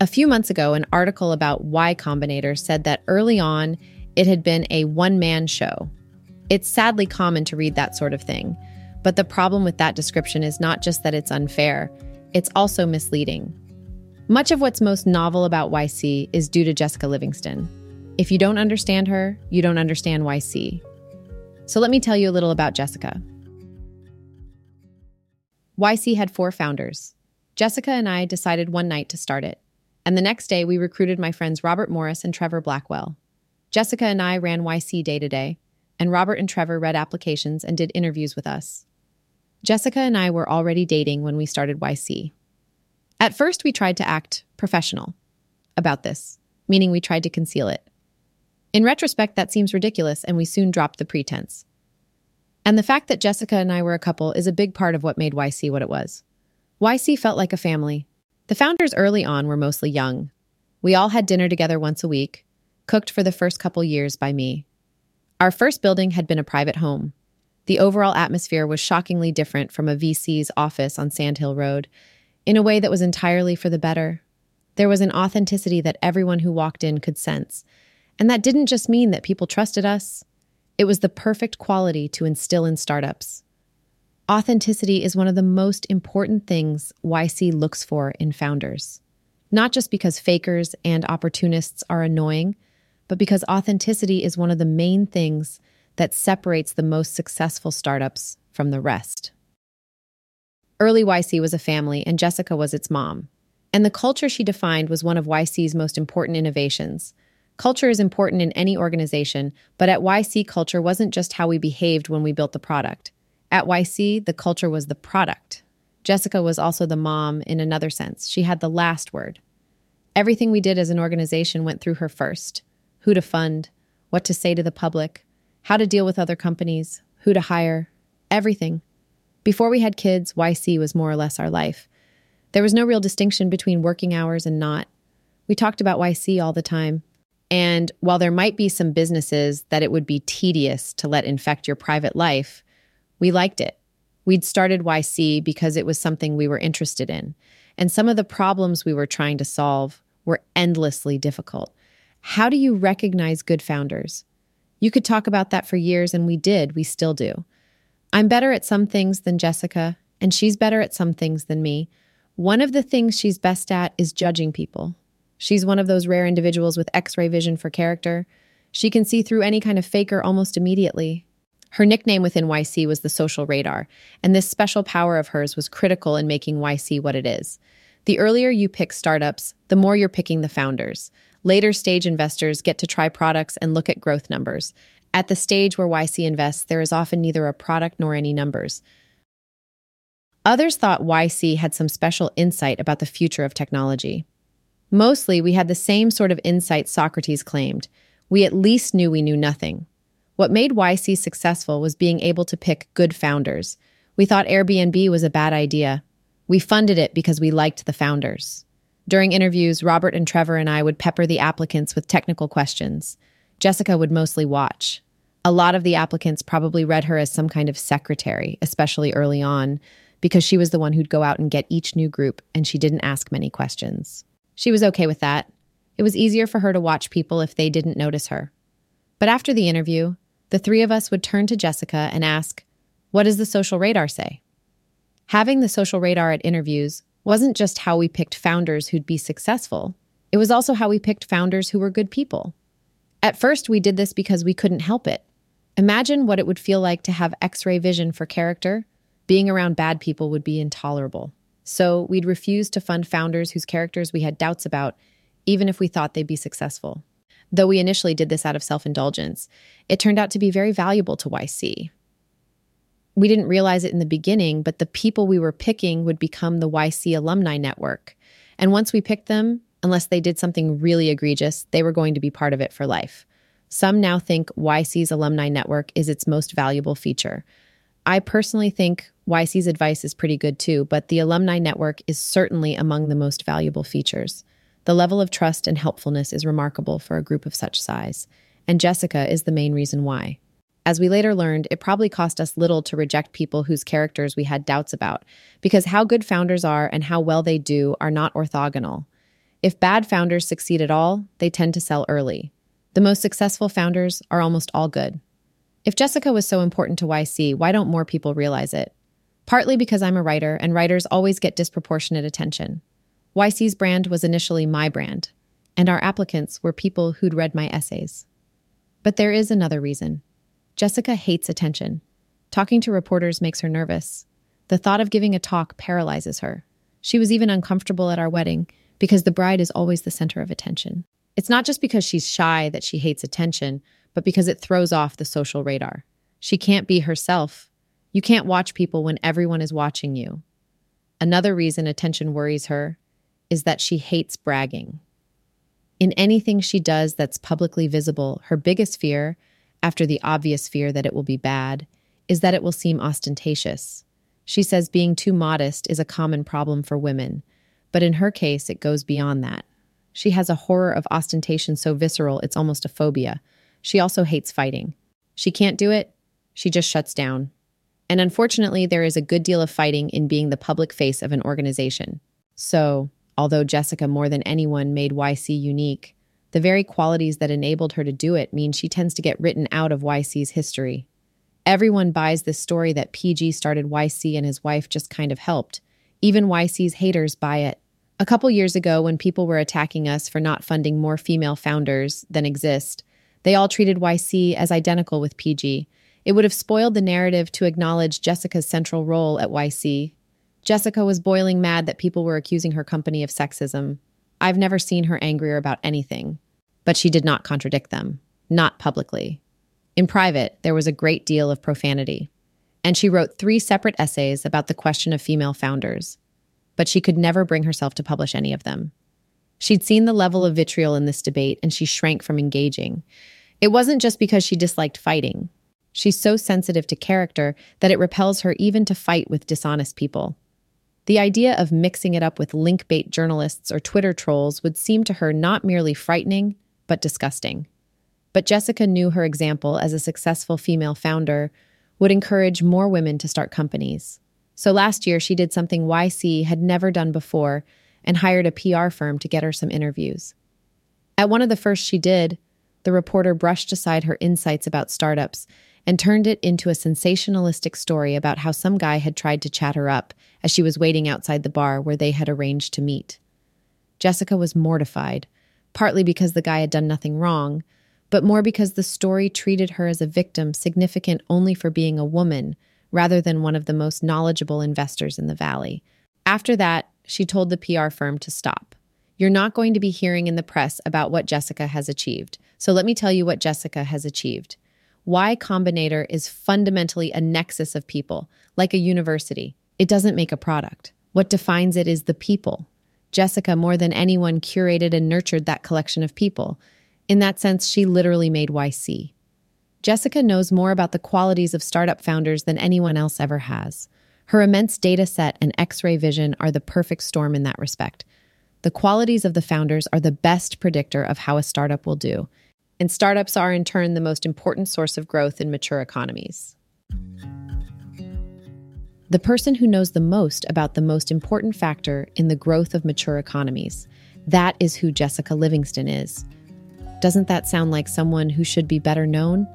A few months ago, an article about Y Combinator said that early on, it had been a one man show. It's sadly common to read that sort of thing, but the problem with that description is not just that it's unfair, it's also misleading. Much of what's most novel about YC is due to Jessica Livingston. If you don't understand her, you don't understand YC. So let me tell you a little about Jessica. YC had four founders. Jessica and I decided one night to start it. And the next day, we recruited my friends Robert Morris and Trevor Blackwell. Jessica and I ran YC day to day, and Robert and Trevor read applications and did interviews with us. Jessica and I were already dating when we started YC. At first, we tried to act professional about this, meaning we tried to conceal it. In retrospect, that seems ridiculous, and we soon dropped the pretense. And the fact that Jessica and I were a couple is a big part of what made YC what it was. YC felt like a family. The founders early on were mostly young. We all had dinner together once a week, cooked for the first couple years by me. Our first building had been a private home. The overall atmosphere was shockingly different from a VC's office on Sand Hill Road, in a way that was entirely for the better. There was an authenticity that everyone who walked in could sense. And that didn't just mean that people trusted us, it was the perfect quality to instill in startups. Authenticity is one of the most important things YC looks for in founders. Not just because fakers and opportunists are annoying, but because authenticity is one of the main things that separates the most successful startups from the rest. Early YC was a family, and Jessica was its mom. And the culture she defined was one of YC's most important innovations Culture is important in any organization, but at YC, culture wasn't just how we behaved when we built the product. At YC, the culture was the product. Jessica was also the mom in another sense. She had the last word. Everything we did as an organization went through her first who to fund, what to say to the public, how to deal with other companies, who to hire, everything. Before we had kids, YC was more or less our life. There was no real distinction between working hours and not. We talked about YC all the time. And while there might be some businesses that it would be tedious to let infect your private life, we liked it. We'd started YC because it was something we were interested in. And some of the problems we were trying to solve were endlessly difficult. How do you recognize good founders? You could talk about that for years, and we did. We still do. I'm better at some things than Jessica, and she's better at some things than me. One of the things she's best at is judging people. She's one of those rare individuals with x ray vision for character. She can see through any kind of faker almost immediately. Her nickname within YC was the social radar, and this special power of hers was critical in making YC what it is. The earlier you pick startups, the more you're picking the founders. Later stage investors get to try products and look at growth numbers. At the stage where YC invests, there is often neither a product nor any numbers. Others thought YC had some special insight about the future of technology. Mostly, we had the same sort of insight Socrates claimed. We at least knew we knew nothing. What made YC successful was being able to pick good founders. We thought Airbnb was a bad idea. We funded it because we liked the founders. During interviews, Robert and Trevor and I would pepper the applicants with technical questions. Jessica would mostly watch. A lot of the applicants probably read her as some kind of secretary, especially early on, because she was the one who'd go out and get each new group and she didn't ask many questions. She was okay with that. It was easier for her to watch people if they didn't notice her. But after the interview, the three of us would turn to Jessica and ask, What does the social radar say? Having the social radar at interviews wasn't just how we picked founders who'd be successful, it was also how we picked founders who were good people. At first, we did this because we couldn't help it. Imagine what it would feel like to have x ray vision for character. Being around bad people would be intolerable. So we'd refuse to fund founders whose characters we had doubts about, even if we thought they'd be successful. Though we initially did this out of self indulgence, it turned out to be very valuable to YC. We didn't realize it in the beginning, but the people we were picking would become the YC alumni network. And once we picked them, unless they did something really egregious, they were going to be part of it for life. Some now think YC's alumni network is its most valuable feature. I personally think YC's advice is pretty good too, but the alumni network is certainly among the most valuable features. The level of trust and helpfulness is remarkable for a group of such size, and Jessica is the main reason why. As we later learned, it probably cost us little to reject people whose characters we had doubts about, because how good founders are and how well they do are not orthogonal. If bad founders succeed at all, they tend to sell early. The most successful founders are almost all good. If Jessica was so important to YC, why don't more people realize it? Partly because I'm a writer, and writers always get disproportionate attention. YC's brand was initially my brand, and our applicants were people who'd read my essays. But there is another reason. Jessica hates attention. Talking to reporters makes her nervous. The thought of giving a talk paralyzes her. She was even uncomfortable at our wedding because the bride is always the center of attention. It's not just because she's shy that she hates attention, but because it throws off the social radar. She can't be herself. You can't watch people when everyone is watching you. Another reason attention worries her is that she hates bragging. In anything she does that's publicly visible, her biggest fear, after the obvious fear that it will be bad, is that it will seem ostentatious. She says being too modest is a common problem for women, but in her case, it goes beyond that. She has a horror of ostentation so visceral it's almost a phobia. She also hates fighting. She can't do it, she just shuts down. And unfortunately, there is a good deal of fighting in being the public face of an organization. So, although Jessica more than anyone made YC unique, the very qualities that enabled her to do it mean she tends to get written out of YC's history. Everyone buys this story that PG started YC and his wife just kind of helped. Even YC's haters buy it. A couple years ago, when people were attacking us for not funding more female founders than exist, they all treated YC as identical with PG. It would have spoiled the narrative to acknowledge Jessica's central role at YC. Jessica was boiling mad that people were accusing her company of sexism. I've never seen her angrier about anything, but she did not contradict them, not publicly. In private, there was a great deal of profanity, and she wrote three separate essays about the question of female founders but she could never bring herself to publish any of them. She'd seen the level of vitriol in this debate and she shrank from engaging. It wasn't just because she disliked fighting. She's so sensitive to character that it repels her even to fight with dishonest people. The idea of mixing it up with link bait journalists or Twitter trolls would seem to her not merely frightening, but disgusting. But Jessica knew her example as a successful female founder would encourage more women to start companies. So last year, she did something YC had never done before and hired a PR firm to get her some interviews. At one of the first she did, the reporter brushed aside her insights about startups and turned it into a sensationalistic story about how some guy had tried to chat her up as she was waiting outside the bar where they had arranged to meet. Jessica was mortified, partly because the guy had done nothing wrong, but more because the story treated her as a victim significant only for being a woman rather than one of the most knowledgeable investors in the valley. After that, she told the PR firm to stop. You're not going to be hearing in the press about what Jessica has achieved. So let me tell you what Jessica has achieved. Y Combinator is fundamentally a nexus of people, like a university. It doesn't make a product. What defines it is the people. Jessica, more than anyone, curated and nurtured that collection of people. In that sense, she literally made YC. Jessica knows more about the qualities of startup founders than anyone else ever has. Her immense data set and x ray vision are the perfect storm in that respect. The qualities of the founders are the best predictor of how a startup will do. And startups are, in turn, the most important source of growth in mature economies. The person who knows the most about the most important factor in the growth of mature economies. That is who Jessica Livingston is. Doesn't that sound like someone who should be better known?